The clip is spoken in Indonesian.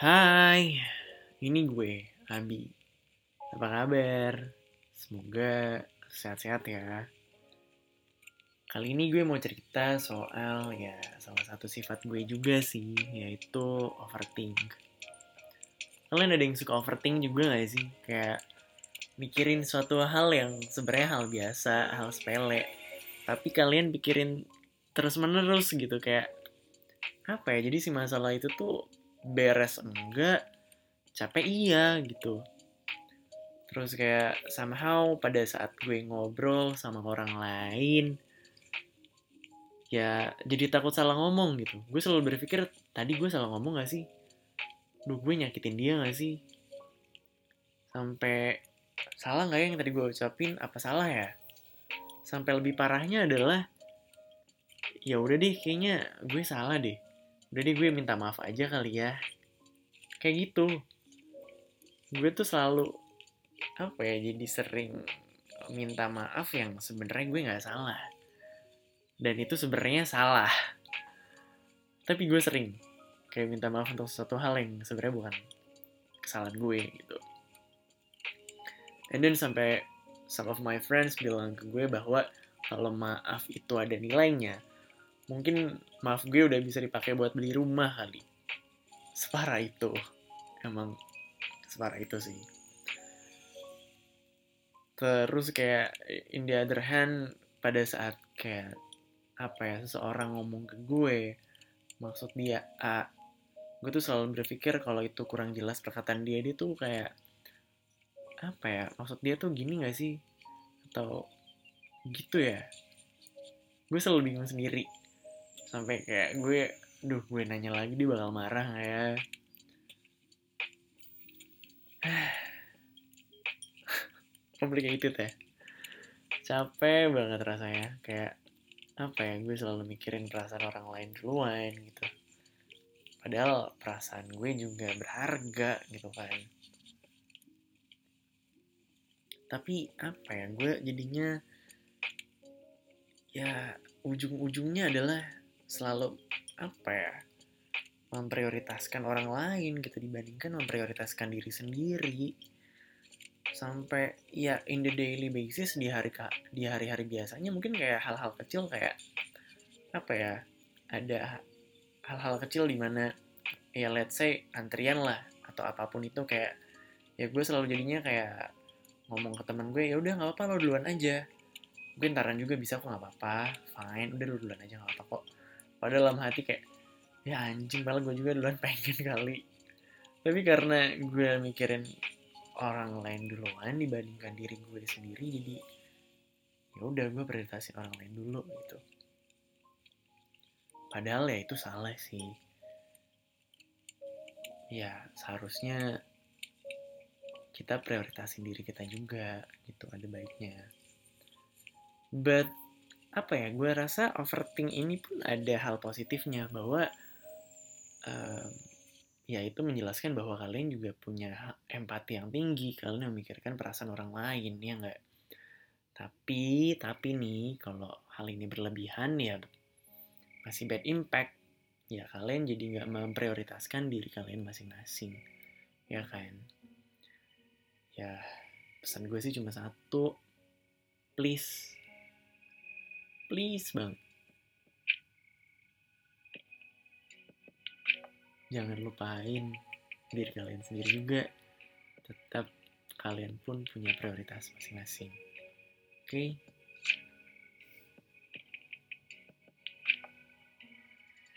Hai, ini gue, Abi. Apa kabar? Semoga sehat-sehat ya. Kali ini gue mau cerita soal ya salah satu sifat gue juga sih, yaitu overthink. Kalian ada yang suka overthink juga gak sih? Kayak mikirin suatu hal yang sebenarnya hal biasa, hal sepele. Tapi kalian pikirin terus-menerus gitu kayak apa ya? Jadi si masalah itu tuh beres enggak, capek iya gitu. Terus kayak somehow pada saat gue ngobrol sama orang lain, ya jadi takut salah ngomong gitu. Gue selalu berpikir, tadi gue salah ngomong gak sih? Duh, gue nyakitin dia gak sih? Sampai salah gak ya yang tadi gue ucapin? Apa salah ya? Sampai lebih parahnya adalah, ya udah deh, kayaknya gue salah deh. Udah deh, gue minta maaf aja kali ya. Kayak gitu. Gue tuh selalu apa ya jadi sering minta maaf yang sebenarnya gue nggak salah dan itu sebenarnya salah tapi gue sering kayak minta maaf untuk sesuatu hal yang sebenarnya bukan kesalahan gue gitu and then sampai some of my friends bilang ke gue bahwa kalau maaf itu ada nilainya mungkin maaf gue udah bisa dipakai buat beli rumah kali. Separah itu. Emang separah itu sih. Terus kayak in the other hand pada saat kayak apa ya seseorang ngomong ke gue maksud dia A gue tuh selalu berpikir kalau itu kurang jelas perkataan dia dia tuh kayak apa ya maksud dia tuh gini gak sih? Atau gitu ya. Gue selalu bingung sendiri sampai kayak gue duh gue nanya lagi dia bakal marah gak ya? Complicated ya. Capek banget rasanya. Kayak apa ya gue selalu mikirin perasaan orang lain duluan gitu. Padahal perasaan gue juga berharga gitu kan. Tapi apa ya gue jadinya ya ujung-ujungnya adalah selalu apa ya memprioritaskan orang lain gitu dibandingkan memprioritaskan diri sendiri. Sampai ya in the daily basis di hari di hari-hari biasanya mungkin kayak hal-hal kecil kayak apa ya ada hal-hal kecil di mana ya let's say antrian lah atau apa pun itu kayak ya gue selalu jadinya kayak ngomong ke temen gue ya udah nggak apa-apa lo duluan aja. Gue ntaran juga bisa kok nggak apa-apa fine udah lo duluan aja nggak apa-apa kok padahal dalam hati kayak ya anjing malah gue juga duluan pengen kali. Tapi karena gue mikirin orang lain duluan dibandingkan diri gue sendiri jadi ya udah gue prioritasin orang lain dulu gitu. Padahal ya itu salah sih. Ya seharusnya kita prioritasin diri kita juga gitu ada baiknya. But apa ya gue rasa overthink ini pun ada hal positifnya bahwa um, ya itu menjelaskan bahwa kalian juga punya empati yang tinggi kalian memikirkan perasaan orang lain ya enggak tapi tapi nih kalau hal ini berlebihan ya masih bad impact. Ya kalian jadi nggak memprioritaskan diri kalian masing-masing ya kan? Ya pesan gue sih cuma satu please please bang jangan lupain diri kalian sendiri juga. Tetap kalian pun punya prioritas masing-masing. Oke? okay?